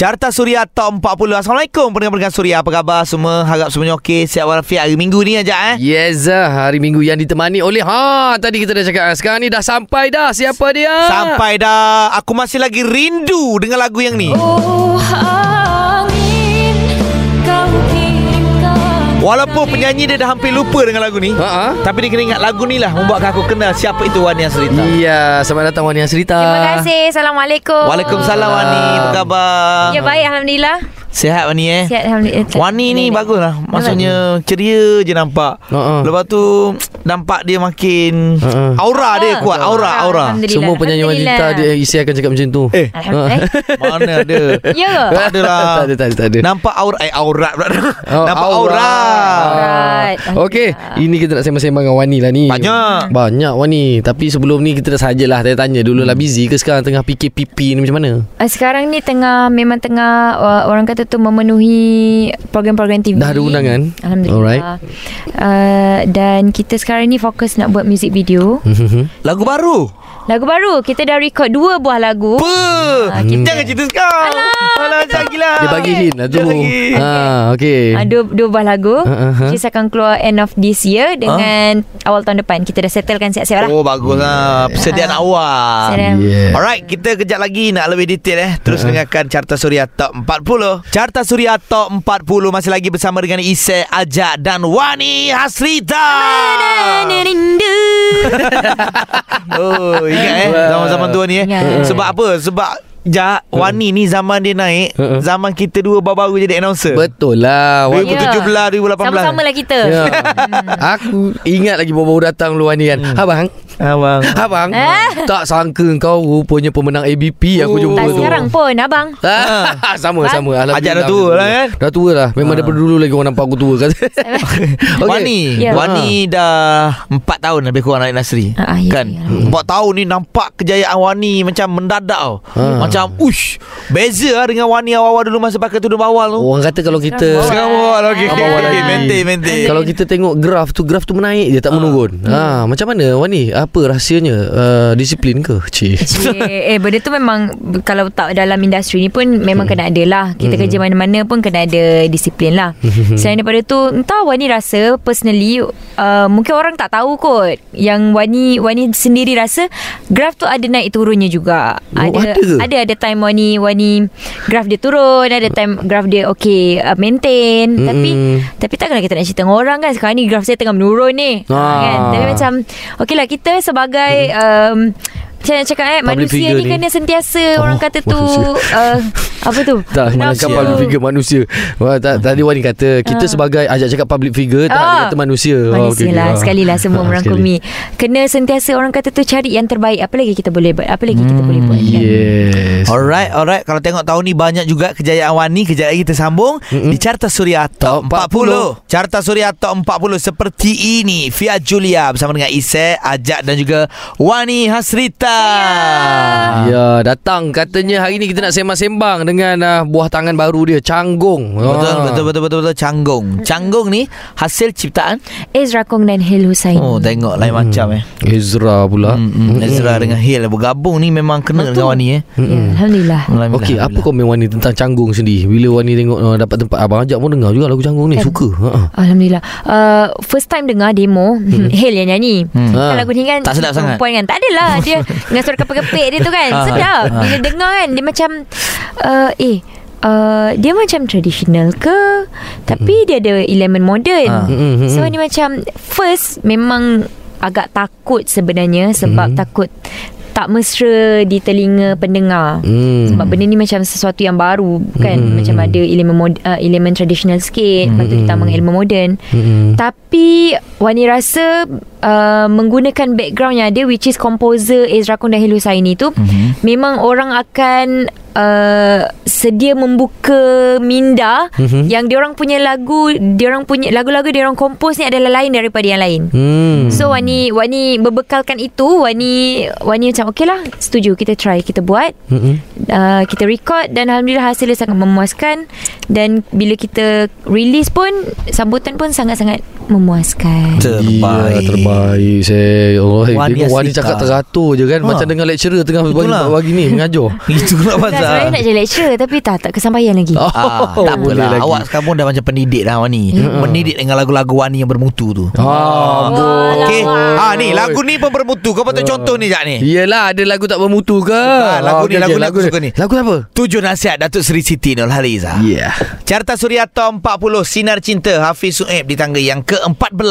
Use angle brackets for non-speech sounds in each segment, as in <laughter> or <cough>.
Carta Suria Top 40 Assalamualaikum Pendengar-pendengar Suria. Apa khabar semua? Harap semuanya okey Siap walafiat. Hari minggu ni aja eh? Yes, hari minggu yang ditemani oleh ha tadi kita dah cakap sekarang ni dah sampai dah. Siapa dia? Sampai dah. Aku masih lagi rindu Dengan lagu yang ni. Oh angin Walaupun penyanyi dia dah hampir lupa dengan lagu ni ah. Tapi dia kena ingat lagu ni lah Membuatkan aku kenal Siapa itu Wani Asrita. Iya, selamat datang Wani Asrita. Terima kasih. Assalamualaikum. Waalaikumsalam Wani. Apa khabar? Ya baik Alhamdulillah. Sihat Wani eh? Sihat Alhamdulillah. Wani ni bagus lah Maksudnya ceria je nampak. Ha-ha. Lepas tu Nampak dia makin Ha-ha. Aura dia kuat Aura Aura Alhamdulillah. Semua penyanyi wanita dia isi akan cakap macam tu. Eh Alhamdulillah <laughs> Mana ada Ya ke? Tak ada lah <laughs> tak ada, tak ada, tak ada. Nampak aura Eh pula <laughs> Oh, Nampak aura. aura. Okey, ini kita nak sembang-sembang dengan Wani lah ni. Banyak. Banyak Wani. Tapi sebelum ni kita dah sajalah tanya-tanya dulu lah busy ke sekarang tengah PKPP ni macam mana? Uh, sekarang ni tengah memang tengah uh, orang kata tu memenuhi program-program TV. Dah ada undangan? Alhamdulillah. Alright. Uh, dan kita sekarang ni fokus nak buat music video. Lagu baru? Lagu baru. Kita dah record dua buah lagu. Apa? Ah, kita- Jangan cerita sekarang. Alah jangan gila Dia bagi hint lah tu. Ha, okey. Uh, dua, dua buah lagu Uh, uh, uh. Which akan keluar end of this year Dengan awal tahun depan Kita dah settlekan siap-siap lah Oh bagus lah Persediaan awal Sedang- Yeah. Alright, kita kejap lagi nak lebih detail eh. Terus dengarkan Carta Suria Top 40. Carta Suria Top 40 masih lagi bersama dengan Isai Ajak dan Wani Hasrita. Rindu <laughs> Oh, ingat eh zaman-zaman tua ni eh. Sebab apa? Sebab Ja, Wani ni zaman dia naik Uh-uh. Zaman kita dua baru-baru jadi announcer Betul lah. Wani. 2017, 2018 Sama-sama lah kita Ya. <laughs> Aku ingat lagi baru-baru datang lu Wani kan. Abang, Abang. Abang. Eh? Tak sangka kau rupanya pemenang ABP aku Oh. jumpa Tak tu. sekarang pun abang. Ah, <laughs> sama Ah? sama. Ajak dah tua lah kan Dah tua lah. Memang daripada dulu lagi orang nampak aku tua kan? <laughs> Okay. Wani. Ya. Wani dah 4 tahun lebih kurang naik Nasri. Ah, ah, ya, Kan? ya, 4 tahun ni nampak kejayaan Wani Macam mendadak tau. Ah. Macam ush Beza lah dengan Wani awal-awal dulu Masa pakai tudung bawal tu. Orang kata kalau kita Sekarang bawal. Ah, lagi. Maintain maintain. Kalau kita tengok graf tu Graf tu menaik je Tak menurun. Ha, Macam mana Wani? Apa rahsianya? Uh, Disiplin ke Cik? <laughs> Eh, eh benda tu memang Kalau tak dalam industri ni pun Memang kena ada lah. Kita kerja mana-mana pun Kena ada disiplin lah. Selain daripada tu Entah Wani rasa Personally uh, Mungkin orang tak tahu kot Yang Wani Wani sendiri rasa Graf tu ada naik turunnya juga. Oh, ada ada, ke? ada ada time Wani Wani Graf dia turun Ada time graf dia Okay uh, Maintain. Mm-mm. Tapi Tapi takkanlah kita nak cerita dengan orang kan. Sekarang ni graf saya tengah menurun ni. Ah. kan? Tapi macam Okay lah kita sebagai um, Macam nak cakap eh Public Manusia ni ni. kena sentiasa Oh, Orang kata tu manusia. uh, Apa tu Tak Malangkan Nafsu. public figure manusia Wah, tak, Tadi Wani kata Kita sebagai Ajak cakap public figure Tak Ah. kata manusia Manusia okey, lah okey. Sekali lah semua Ah, merangkumi Kena sentiasa orang kata tu Cari yang terbaik Apa lagi kita boleh buat Apa lagi kita boleh buat kan? Yes Alright, alright. Kalau tengok tahun ni banyak juga kejayaan Wani. Kejap lagi kita sambung Mm-mm. di Carta Suria Top Top 40. Carta Suria Top 40 seperti ini. Fia Julia bersama dengan Isai, Ajak dan juga Wani Hasrita. Ya, datang katanya hari ni kita nak sembang-sembang dengan uh, buah tangan baru dia, Canggung. Betul, Ah. betul, betul, betul, betul. Canggung. Canggung ni hasil ciptaan. Ezra Kong dan Hil Hussein Oh, tengok lain macam eh. Ezra pula. Hmm, hmm. Ezra dengan Hil bergabung ni memang kena dengan Wani eh. ya, Alhamdulillah Alhamdulillah, Okey, apa Alhamdulillah. komen Wani tentang Canggung sendiri? Bila Wani tengok uh, dapat tempat abang ajak pun dengar juga lagu Canggung ni, Kan. suka. Ha. Alhamdulillah uh, First time dengar demo <laughs> Hil yang nyanyi Hmm. Kan Ah. lagu ni kan Tak sedap sangat? Perempuan kan Tak adalah Dia <laughs> dengan suara kepek-kepek dia tu kan Ah. Sedap Bila dengar kan Dia macam uh, Eh Uh, dia macam traditional ke Tapi dia ada elemen modern Ah. So mm-mm. ni macam First Memang Agak takut sebenarnya Sebab Mhm. takut Tak mesra Di telinga pendengar Hmm. sebab benda ni macam sesuatu yang baru kan Hmm. macam ada elemen mod, uh, elemen traditional sikit lepas tu Hmm. ditambah dengan elemen moden Mm-mm. tapi Wani rasa uh, menggunakan background yang ada which is composer Ezra Kong dan Helu Saini tu Mhm. memang orang akan uh, sedia membuka minda Mhm. yang diorang punya lagu diorang punya lagu-lagu diorang kompos ni adalah lain daripada yang lain Hmm. So Wani Wani berbekalkan itu Wani Wani macam okey lah Setuju kita try Kita buat Mm-mm. uh, Kita record Dan Alhamdulillah hasilnya sangat memuaskan Dan bila kita release pun Sambutan pun sangat-sangat memuaskan Terbaik. Ya, terbaik saya Allah Wani Wani, cakap teratur je kan Ha. Macam dengar lecturer Tengah bagi, Itulah. bagi ni Mengajar <laughs> Itu lah pasal Sebenarnya nak jadi lecturer Tapi tak tak kesampaian lagi. Oh, Ah, tak boleh apalah. lagi. Awak sekarang pun dah macam pendidik dah Wani Mendidik dengan lagu-lagu Wani yang bermutu tu. Ah, boy. Okey. Ha, Ni lagu ni pun bermutu. Kau patut contoh ni Jak ni. Yelah ada lagu tak bermutu ke? Ah, lagu ni, okey, lagu ni aku suka ni. Lagu apa? Tujuh nasihat Datuk Seri Siti Nurhaliza Yeah. Carta Suria Top 40 Sinar Cinta Hafiz Sueb di tangga yang ke-14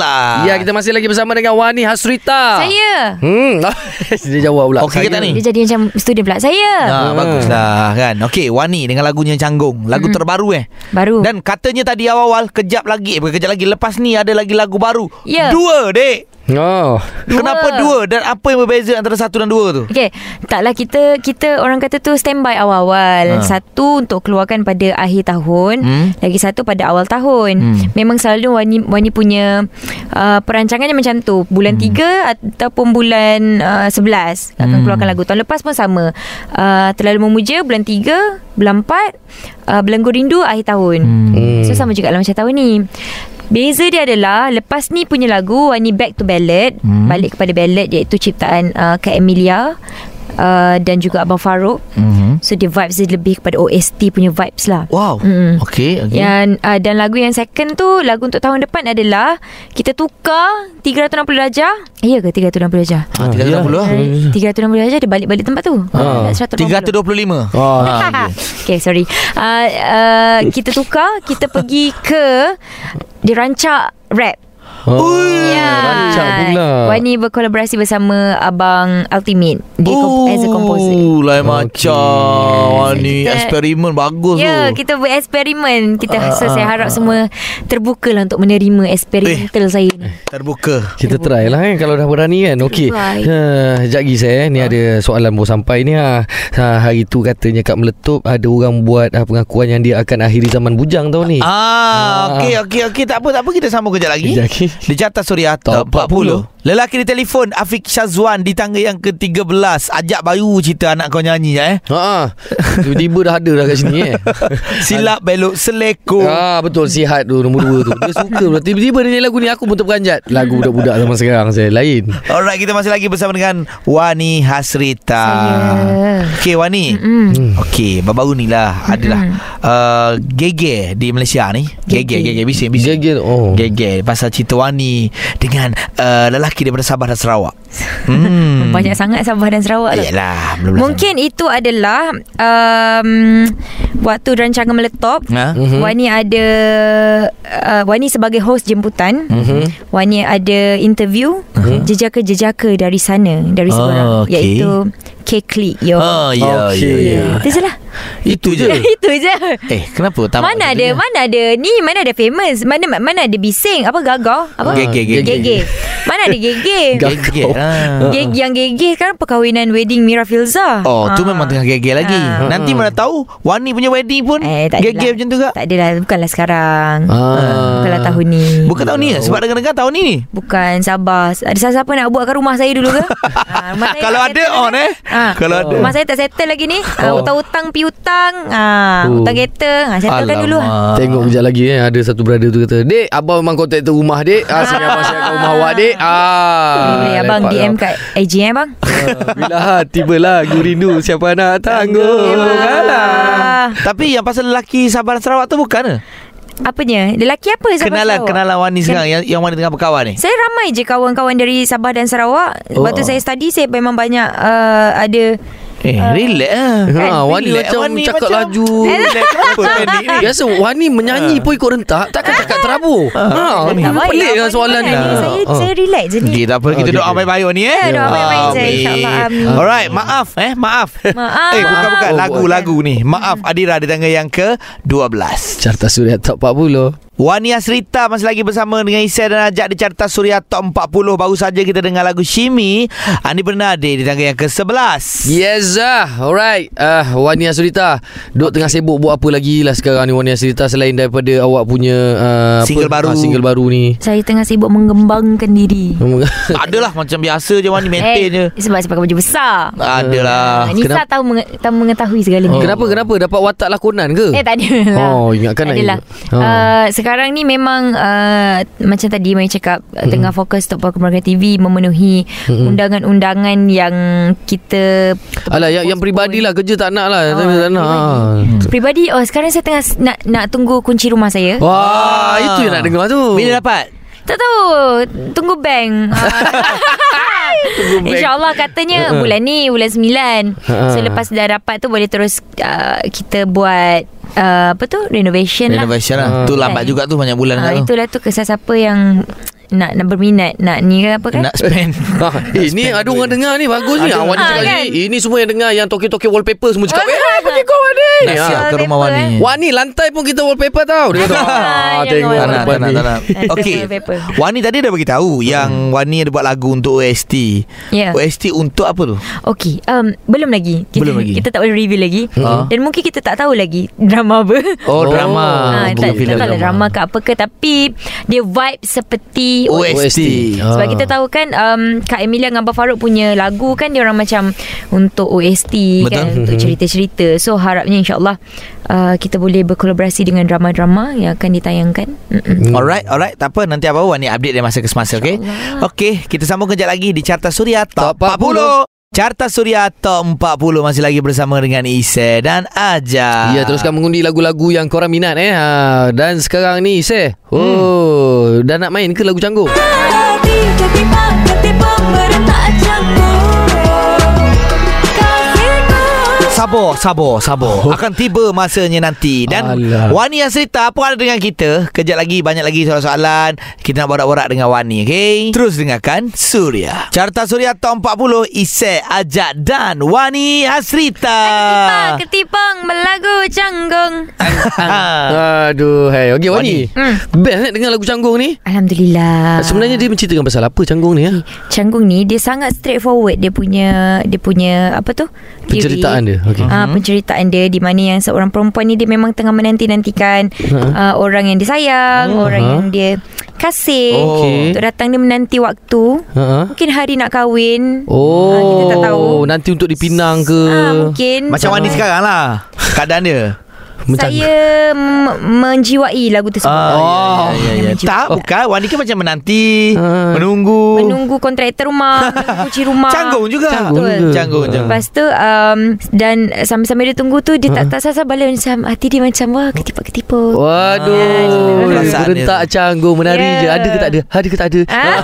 Ya kita masih lagi bersama dengan Wani Hasrita. Saya. Hmm. <laughs> Dia jawab pula. Okey ke tak ni? Dia jadi macam student pula. Saya. Ha, baguslah kan. Okey, Wani dengan lagunya Canggung. Lagu terbaru eh. Baru Dan katanya tadi awal-awal kejap lagi, kejap lagi lepas ni ada lagi lagu baru. Ya. Dua, Dek. Oh Dua. Kenapa dua dan apa yang berbeza antara satu dan dua tu? Okay Taklah kita Kita orang kata tu Standby awal-awal Ha. Satu untuk keluarkan pada Akhir tahun Hmm. Lagi satu pada awal tahun Hmm. Memang selalu Wani, Wani punya uh, Perancangannya macam tu Bulan Hmm. 3 Ataupun bulan uh, 11 Akan Hmm. keluarkan lagu Tahun lepas pun sama uh, Terlalu memuja Bulan 3 Bulan 4 uh, Belenggu rindu Akhir tahun Hmm. So sama juga lah macam tahun ni Beza dia adalah Lepas ni punya lagu Wani back to ballad Hmm. Balik kepada ballad Iaitu ciptaan uh, Kak Emilia uh, Dan juga Abang Farouk Mhm. So dia vibes dia lebih kepada OST punya vibes lah Wow. Mm. Okey, okey. Yang uh, dan lagu yang second tu lagu untuk tahun depan adalah kita tukar 360 darjah. Ya ke 360 darjah? Ha, 360 lah. Uh, 360 darjah dia balik-balik tempat tu. Ah. Uh, 180. 325. Oh Ha, okay, sorry. Uh, uh, kita tukar, kita pergi ke dia rancak rap. Oh, Ya. Rancak pula Wani berkolaborasi bersama Abang Ultimate dia Oh, as a composer. lain Okey. macam. Wah, ni Kita- eksperimen bagus Ya, tu. kita bereksperimen. Kita Ah, so ah, saya ah, harap ah. semua terbuka lah untuk menerima eksperimental saya ni. Terbuka. Kita try lah kan Kalau dah berani kan Okey ha, Sekejap lagi saya Ni ada soalan baru sampai ni ha. ha. Hari tu katanya kat Meletup Ada orang buat ha, pengakuan Yang dia akan akhiri zaman bujang tahun ni Ah, okey okey okey tak apa tak apa kita sambung kejap lagi. Sekejap lagi. Di Carta Suria Top Top 40. Lelaki di telefon Afiq Syazwan di tangga yang ke-13. Ajak bayu cerita anak kau nyanyi ya, eh. Ha, tiba-tiba dah ada dah kat sini eh. <laughs> Silap belok seleko. Ah betul sihat tu nombor dua tu. Dia suka pula. Tiba-tiba dia nyanyi lagu ni aku pun terperanjat. Lagu budak-budak zaman sekarang saya lain. Alright, kita masih lagi bersama dengan Wani Hasrita. Saya. Okey Wani. Mm. Okey, baru-baru ni lah adalah uh, gege di Malaysia ni. Gege, gege bising bising. Gagil oh. Gege pasal cerita Wani dengan uh, lelaki daripada Sabah dan Sarawak. <laughs> Hmm. Banyak sangat Sabah dan Sarawak tu. Yalah, belum Mungkin itu adalah um, waktu rancangan meletop. Ha? Mhm. Wani ada uh, Wani sebagai host jemputan. Mhm. Wani ada interview jejaka-jejaka dari sana dari Oh, seberang okey. iaitu yo. Oh, ya, Okey. ya, ya. Itu je lah. Itu je. <laughs> Itu je. Eh, kenapa tak Mana ada mana ada ni mana ada famous mana mana ada bising apa gagah apa Gege, gege. gege mana ada gege <laughs> Gege. Ah. gege yang gege kan perkahwinan wedding Mira Filza Oh, tu Ah. memang tengah gege lagi. Ah. Nanti mana tahu Wani punya wedding pun eh gege adalah. macam tu ke? tak adalah bukanlah sekarang Ah. bukanlah tahun ni Bukan tahun ni ke? Sebab dengar-dengar tahun ni ni. bukan sabar ada siapa-siapa nak buat kat rumah saya dulu ke <laughs> ha, Kalau ada on eh. Kalau ada. rumah saya tak settle lagi ni ha, Oh. hutang-hutang pi hutang ha, Oh. hutang kereta ha, settlekan dulu. Tengok kejap lagi eh Ada satu brother tu kata Dek abang memang kontraktor rumah dek ah, Sini abang siapkan rumah awak dek ah, Boleh abang lepak DM lah. kat IG eh bang Ah, Bila ha, tibalah Gu rindu Siapa nak tanggung Alah. Ah, Tapi yang pasal lelaki Sabah dan Sarawak tu bukan ke? Apanya Lelaki apa Sabah Kenalan Sarawak? kenalan Wani sekarang yang yang Wani tengah berkawan ni. Saya ramai je kawan-kawan dari Sabah dan Sarawak. Oh. Waktu saya study saya memang banyak uh, ada Eh, relax lah. Ha, Wani Relax. macam Wani cakap macam- laju Relax kenapa panik ni? Biasa Wani menyanyi pun ikut rentak Takkan cakap terabur ha, Wani. Ni Tak pelik lah soalan ni Saya, Ah. saya relax je ni. Okey, tak apa. Kita Okey, doa baik-baik ni eh. Doa baik-baik je, Amin. insyaAllah, amin. Alright, maaf eh, maaf. Maaf. Eh, bukan bukan Oh, lagu-lagu ni. Maaf Adira di tangga yang ke-12. Carta Suria Top 40 Wani Asrita masih lagi bersama dengan Isai dan Ajak di Carta Suria Top 40. Baru saja kita dengar lagu Shimi. Andi Bernade di tangga yang ke-11. Yes ah, Alright uh, Wani Asurita Duk tengah sibuk buat apa lagi lah sekarang ni Wani Asurita Selain daripada awak punya uh, Single baru. ah, Single baru ni Saya tengah sibuk mengembangkan diri. Tak <laughs> adalah macam biasa je Wani maintain je. Eh, sebab saya pakai baju besar. Adalah. Ah, Nisa kenapa- tahu menge- tahu mengetahui segalanya. Kenapa kenapa Dapat watak lakonan ke? Eh tak ada Oh, ingatkan Tak adalah ingat. Oh. uh, Sekarang sekarang ni memang uh, macam tadi Mai cakap mm-hmm. tengah fokus Top Program TV memenuhi mm-hmm. undangan-undangan yang kita Alah yang, yang peribadi lah Kerja tak nak lah Oh, oh, Tak nak peribadi. Pribadi oh sekarang saya tengah nak nak tunggu kunci rumah saya. Wah Itu yang nak dengar tu. Bila dapat? Tak tahu. Tunggu bank. <laughs> Ah. InsyaAllah katanya Uh-uh. Bulan ni Bulan 9 Uh-uh. So lepas dah dapat tu Boleh terus uh, Kita buat uh, Apa tu? Renovation, Renovation lah. Ah. Tu lambat juga tu Banyak bulan lah uh, tu. Itulah tu Kesah-siapa yang nak, nak berminat Nak ni ke apa kan Nak spend. <laughs> Ah, eh, ni ada orang dengar ni Bagus ni. Awak ni Ah, cakap kan? ni Ini semua yang dengar Yang toke-toke wallpaper Semua cakap Ah, <laughs> Eh pergi kau Wani Nak Ah. siap ke rumah Wani Wani lantai pun kita wallpaper tau Dia kata Ah, ah, Tengok Tak nak, tak nak, tak. Wallpaper. Wani tadi dah beritahu yang Wani ada buat lagu untuk OST. Ya. OST untuk apa tu? Okey, um, belum lagi. Kita, Belum lagi. Kita tak boleh review lagi. Ha. Dan mungkin kita tak tahu lagi drama apa. Oh, Oh. drama. Ha, Bukan tak, tak tahu lah drama ke apa ke Tapi Dia vibe seperti OST. Sebab Ah. kita tahu kan um, Kak Emilia dengan Abang Farouk punya lagu kan Dia orang macam Untuk OST Betul. kan Untuk cerita-cerita So harapnya insyaAllah uh, Kita boleh berkolaborasi dengan drama-drama Yang akan ditayangkan Mm-mm. Alright, alright. Tak apa, nanti apa Wani update dia masa ke semasa, okey? InsyaAllah. Okey, kita sambung kejap lagi di Carta Suria Top, Top 40. Carta Suria Top 40 masih lagi bersama dengan Ise dan Aja. Ya teruskan mengundi lagu-lagu yang korang minat eh ha. Dan sekarang ni Seh Oh Dah nak main ke lagu canggung? Hati Sabar, sabar, sabar. Akan tiba masanya nanti. Dan Alah. Wani Asrita apa ada dengan kita? Kejap lagi, banyak lagi soalan-soalan. Kita nak borak-borak dengan Wani, okey? Terus dengarkan Surya. Carta Surya Top 40, Ise, Ajak dan Wani Asrita. Ketipa, ketipang, melagu canggung <laughs> Aduh hai. Okey Wani Hmm. Best eh dengar lagu canggung ni Alhamdulillah Sebenarnya dia menceritakan pasal apa canggung ni ya? Canggung ni dia sangat straightforward dia punya dia punya apa tu Penceritaan dia, okey. Ah penceritaan dia di mana yang seorang perempuan ni dia memang tengah menanti-nantikan uh, orang yang disayang, Oh, orang ha. yang dia kasih Okey. untuk datang dia menanti waktu. Ha? Mungkin hari nak kahwin. Oh Ah, kita tak tahu. Nanti untuk dipinang ke Ah mungkin Macam Wani sekarang lah. Keadaan dia. Macam- saya m- menjiwai lagu tersebut. Oh, ya, ya, ya. Tak, bukan. Wani kan macam menanti, Ah. menunggu. Menunggu kontraktor rumah, <laughs> menunggu kunci rumah. Canggung juga. Canggung Betul. juga. Canggung, canggung. Lepas tu um, Dan sambil-sambil dia tunggu tu Dia tak tak sasar balik Macam hati dia macam Wah ketipu-ketipu Waduh Perasaan Berentak dia. canggung Menari Ya. je Ada ke tak ada Ada ke tak ada ah.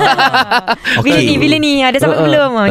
<laughs> Bila Okey. ni Bila ni Ada sampai Ah, ah. belum kan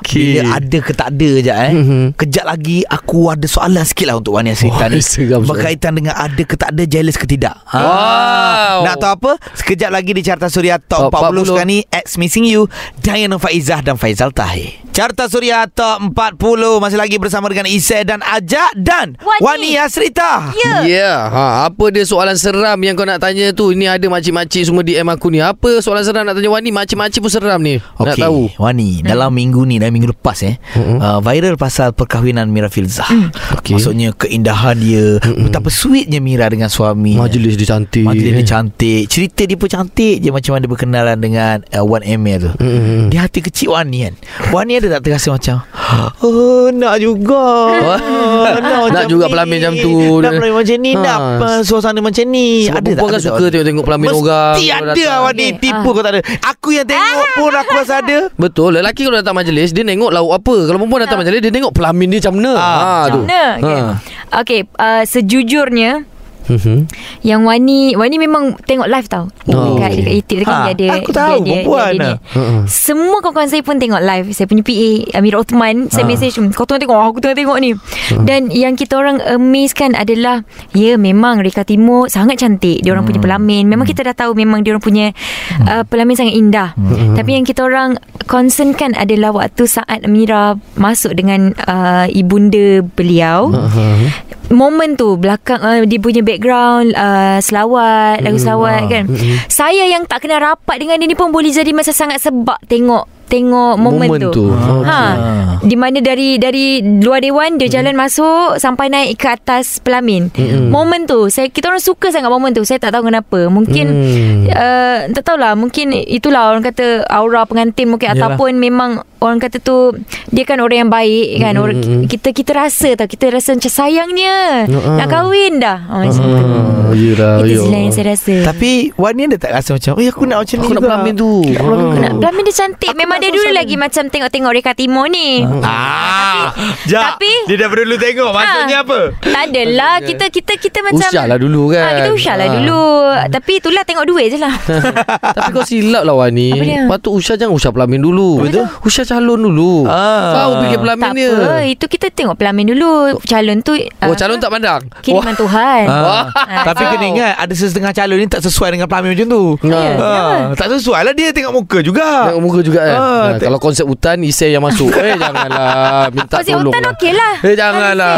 Okey. Bila ada ke tak ada je eh. Mhm. Kejap lagi aku ada soalan sikit lah untuk Wani Oh, ni. seram soalan. Berkaitan dengan ada ke tak ada, jealous ke tidak. Ha? Wow. Nak tahu apa? Sekejap lagi di Carta Suria Top, Top 40, 40. sekarang ni X Missing You, Diana Faizah dan Faizal Tahir. Carta Suria Top 40 masih lagi bersama dengan Isai dan Ajak dan Wani. Wani Asrita. Ya Ya yeah. ha, Apa dia soalan seram Yang kau nak tanya tu Ini ada makcik-makcik Semua DM aku ni Apa soalan seram nak tanya Wani Makcik-makcik pun seram ni Nak Okey, tahu Wani, dalam minggu ni, dalam minggu lepas eh, Mm-mm. uh, viral pasal perkahwinan Mira Filzah. Okey. Maksudnya keindahan dia, betapa sweetnya Mira dengan suami. Majlis dia cantik Majlis dia cantik Cerita dia pun cantik je Macam mana dia berkenalan dengan uh, Wan Emil tu Mm-mm. Di hati kecil Wani kan Wani ada tak terasa macam Oh nak juga <laughs> Nak macam juga ni. pelamin macam tu. Nak pelamin macam ni Ha. Nak uh, suasana macam ni Sebab Ada tak? perempuan kan Ada suka tengok-tengok pelamin Mesti orang ada kalau datang. Wani Okey. Tipu Ah. kau tak ada Aku yang tengok pun Aku rasa ada Betul Lelaki kalau datang majlis Dia tengok lauk apa Kalau perempuan datang majlis Dia tengok pelamin dia macam mana Ah, ha, tu. Macam mana okay. Ha. okay uh, Sejujurnya Mhm. Yang Wani Wani memang tengok live tau Oh, Dekat, YouTube tu kan Ha, dia ada aku tahu, dia, dia, perempuan dia, dia, lah. dia. Ha-ha. Semua kawan-kawan saya pun tengok live Saya punya PA Amir Othman Saya Ah. message Kau tengah tengok Aku tengah tengok ni Dan yang kita orang amaze kan adalah Ya memang Reka Timur Sangat cantik Dia orang punya pelamin Memang kita dah tahu Memang dia orang punya uh, Pelamin sangat indah Tapi yang kita orang Concern kan adalah Waktu saat Amira Masuk dengan uh, Ibunda beliau Ha. Momen tu Belakang uh, Dia punya background uh, Selawat Lagu selawat kan. Saya yang tak kenal rapat Dengan dia ni pun Boleh jadi macam sangat sebab Tengok tengok momen, Momen tu. tu. Okey. Ha. Di mana dari dari luar dewan dia jalan masuk sampai naik ke atas pelamin. Mm-mm. Momen tu saya kita orang suka sangat momen tu. Saya tak tahu kenapa. Mungkin Hmm. uh, tak tahulah mungkin itulah orang kata aura pengantin mungkin Yalah. ataupun memang orang kata tu dia kan orang yang baik kan. Orang Mm-mm. kita kita rasa tau kita rasa macam sayangnya Uh-uh. nak kahwin dah. Ha, macam tu. Yelah, Itu je lah yang saya rasa. Tapi Wani ada tak rasa macam Oh aku nak macam ni Aku nak juga pelamin tu. Aku nak Ah. Pelamin dia cantik Memang dia dulu lagi Macam tengok-tengok Reka Timur ni. Ah, Jap tapi- Dia dah dulu tengok Maksudnya Ah. apa? Tak adalah Kita kita kita macam Usah lah dulu kan. Ah, kita usah lah Ah. dulu. Tapi itulah tengok duit je lah. <laughs> Tapi kau silap lah Wani? Patut Usha jangan Usha pelamin dulu. Betul. Usha calon dulu. Ah. Kau fikir pelamin Tak dia. apa Itu kita tengok pelamin dulu. Calon tu Oh ah, calon tak pandang? Kiriman Tuhan. Ah. Ah, <laughs> Tapi kena ingat Ada setengah calon ni Tak sesuai dengan pelamin macam tu. Ah, Tak sesuai lah Dia tengok muka juga. Tengok muka juga kan Ah, nah, Kalau konsep hutan Isai yang masuk. Eh <laughs> janganlah Minta Konsep tolong. hutan lah. okey lah. Eh janganlah.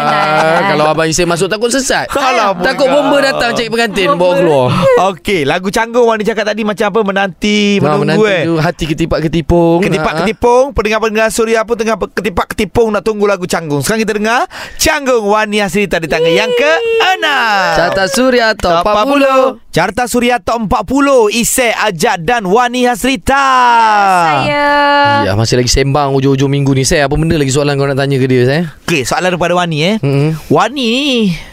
Jangan. Kalau abang Isai masuk Takut sesat. <laughs> Alah, Takut bomba datang Cari pengantin Bawa keluar. Okey Lagu canggung Wani cakap tadi Macam apa? Menanti Nah, Menunggu menanti eh? tu Hati ketipak ketipung. Ketipak ketipung Pendengar-pendengar Suria pun Tengah ketipak ketipung Nak tunggu lagu canggung. Sekarang kita dengar Canggung Wani Hasrita Di tangga yang ke-6 Carta Suria Top 40 Carta Suria Top 40 Isai Ajak dan Wani Hasrita Saya. Ya masih lagi sembang Hujung-hujung minggu ni. Saya apa benda lagi soalan kau nak tanya ke dia saya Okey soalan daripada Wani eh. Hmm. Wani ni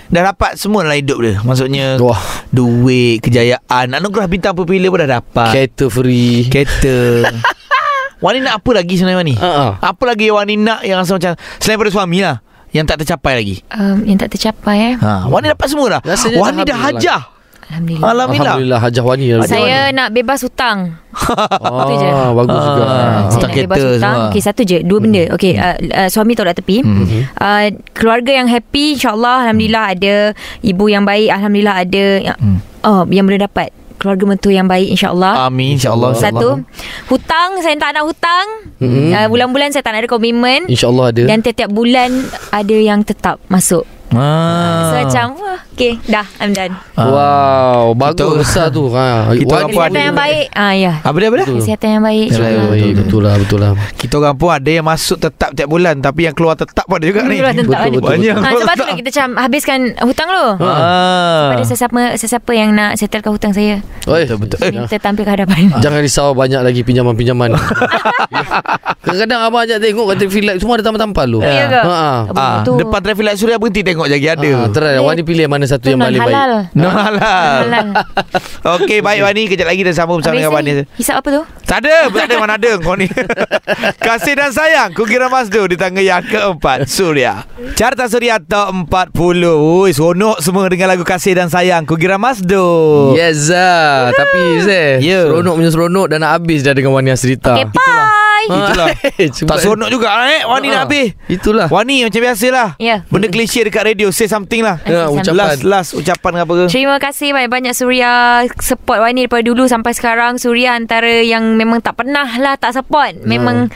Dah dapat semua dalam hidup dia. Maksudnya Wah. Duit Kejayaan Anugerah bintang pepilih pun dah dapat. Kereta free. Kereta. <laughs> Wani nak apa lagi sebenarnya Wani? Ah. Apa lagi yang Wani nak Yang rasa macam Selain daripada suami lah Yang tak tercapai lagi? Um, Yang tak tercapai eh. Ha, Wani dapat semua dah. Rasanya Wani dah dah habis hajah Alhamdulillah. Alhamdulillah. Alhamdulillah Hajah Wani lah Saya nak bebas hutang. <laughs> Ah, Itu je. Bagus juga. Ah. saya Hutang nak bebas kereta hutang. Okey satu je. Dua benda. Okey uh, uh, Suami kat tepi. Uh, Keluarga yang happy InsyaAllah Alhamdulillah ada. Ibu yang baik Alhamdulillah ada. Yang, oh, yang boleh dapat. Keluarga mentua yang baik InsyaAllah. Amin InsyaAllah. Satu Hutang. Saya tak nak hutang. Mhm. uh, Bulan-bulan saya tak nak ada komitmen. InsyaAllah ada. Dan tiap-tiap bulan Ada yang tetap masuk ah. So macam wah, Okay dah I'm done Wow Bagus Kita- besar tu ha. Kita orang pun ada- yang baik ah ya Apa dia apa dia? Betul. Kesihatan yang baik InsyaAllah Betul, betul, betul lah Betul lah Kita orang pun ada yang masuk tetap tiap bulan Tapi yang keluar tetap pun ada juga ni Keluar tetap Betul, ada. betul, Banyak Ha, sebab tu lah kita macam habiskan hutang lu. ah. Pada sesiapa sesiapa yang nak settlekan hutang saya. Oi, Betul, betul. Kita tampil ke hadapan. <laughs> Jangan risau banyak lagi pinjaman-pinjaman. <laughs> Kadang-kadang abang ajak tengok kat traffic light semua ada tampal-tampal tu. Ya ke? Ha. Apa Ah, depan traffic light Suria berhenti tengok lagi ada. Ha, try lah. Wani pilih mana satu Tu yang non paling halal. baik. No halal. Halal. <laughs> Okey, baik Wani. Kejap lagi dah sambung bersama Habis dengan Wani. ni, Hisap apa tu? Tak ada, tak ada mana ada kau ni. <laughs> Kasih dan sayang, Kukira Masdo di tangga yang keempat, Suria. Carta Suria Top 40. Ui, seronok semua dengan lagu Kasih dan sayang, Kukira Masdo. Yes ah. Tapi Zeh Ya. Seronok punya seronok Dah nak habis dah dengan Wani Asrita Okay, bye. Itulah. Cuba- <laughs> Tak seronok juga eh. Wani nak Ha. habis. Itulah Wani macam biasalah. Ya. Benda klise dekat radio, say something lah. Ya, Okey, ucapan. Last, last ucapan apa ke? Terima kasih banyak-banyak Suria support Wani daripada dulu sampai sekarang. Suria antara yang memang tak pernah lah tak support. Memang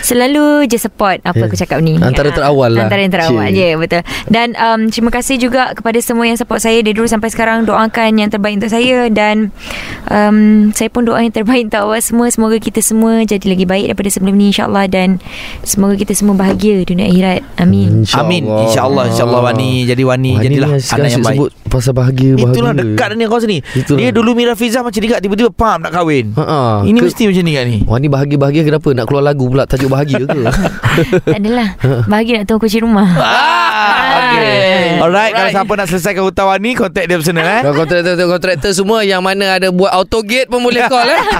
selalu je support apa Ya. aku cakap ni. Antara Ah, terawal lah. Antara yang terawal. Ya, yeah, betul. Dan um, terima kasih juga kepada semua yang support saya dari dulu sampai sekarang. Doakan yang terbaik untuk saya dan um, saya pun doa yang terbaik untuk awak semua. Semoga kita semua jadi lagi baik daripada sebelum ni insya-Allah dan semoga kita semua bahagia dunia akhirat. Amin. Amin. InsyaAllah, insyaAllah Wani. Jadi Wani, Wani jadilah ni anak yang baik. sebut pasal bahagia, bahagia. Itulah dekat dengan kau sini. Itulah. Dia dulu Mira Fizah macam dekat tiba-tiba pam nak kahwin. Ha-ha. Ini Ke- mesti macam ni kan ni. Wani bahagia-bahagia kenapa? Nak keluar lagu pula tajuk bahagia ke? tak <laughs> adalah. Bahagia nak tunggu kunci rumah. Ah, <laughs> okay. Alright, kalau Alright. siapa nak selesaikan hutang Wani, kontak dia personal eh. Kalau kontraktor-kontraktor semua yang mana ada buat auto gate pun boleh call eh. <laughs>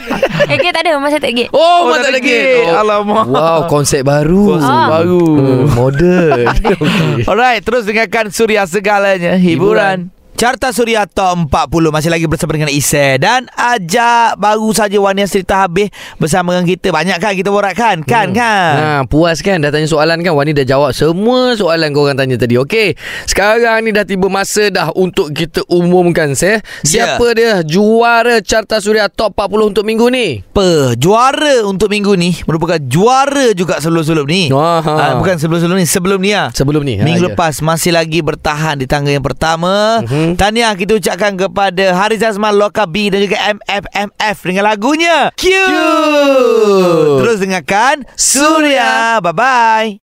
Eh, gate tak ada. Masa tak gate. Oh, Oh, oh tak ada lagi. gate. Alamak. Wow, konsep baru. Konsep Ah. baru. Hmm, modern. okay. <laughs> Alright, terus dengarkan Suria segalanya hiburan. Carta Suria Top 40 Masih lagi bersama dengan Isai. Dan ajak baru saja Wani Asrita habis Bersama dengan kita. Banyak kan kita borak kan? Kan kan? Ha, puas kan? Dah tanya soalan kan? Wani dah jawab semua soalan kau orang tanya tadi. Okey. Sekarang ni dah tiba masa dah Untuk kita umumkan saya Ya. Siapa dia juara Carta Suria Top 40 untuk minggu ni? Apa? Juara untuk minggu ni Merupakan juara juga sebelum-sebelum ni. Aha. Ah, Bukan sebelum-sebelum ni Sebelum ni lah Sebelum ni. Minggu ha, lepas Masih lagi bertahan Di tangga yang pertama Mhm. Tahniah kita ucapkan kepada Haris Azman, Loka B dan juga MFMF dengan lagunya Q. Terus dengarkan Suria. Bye-bye.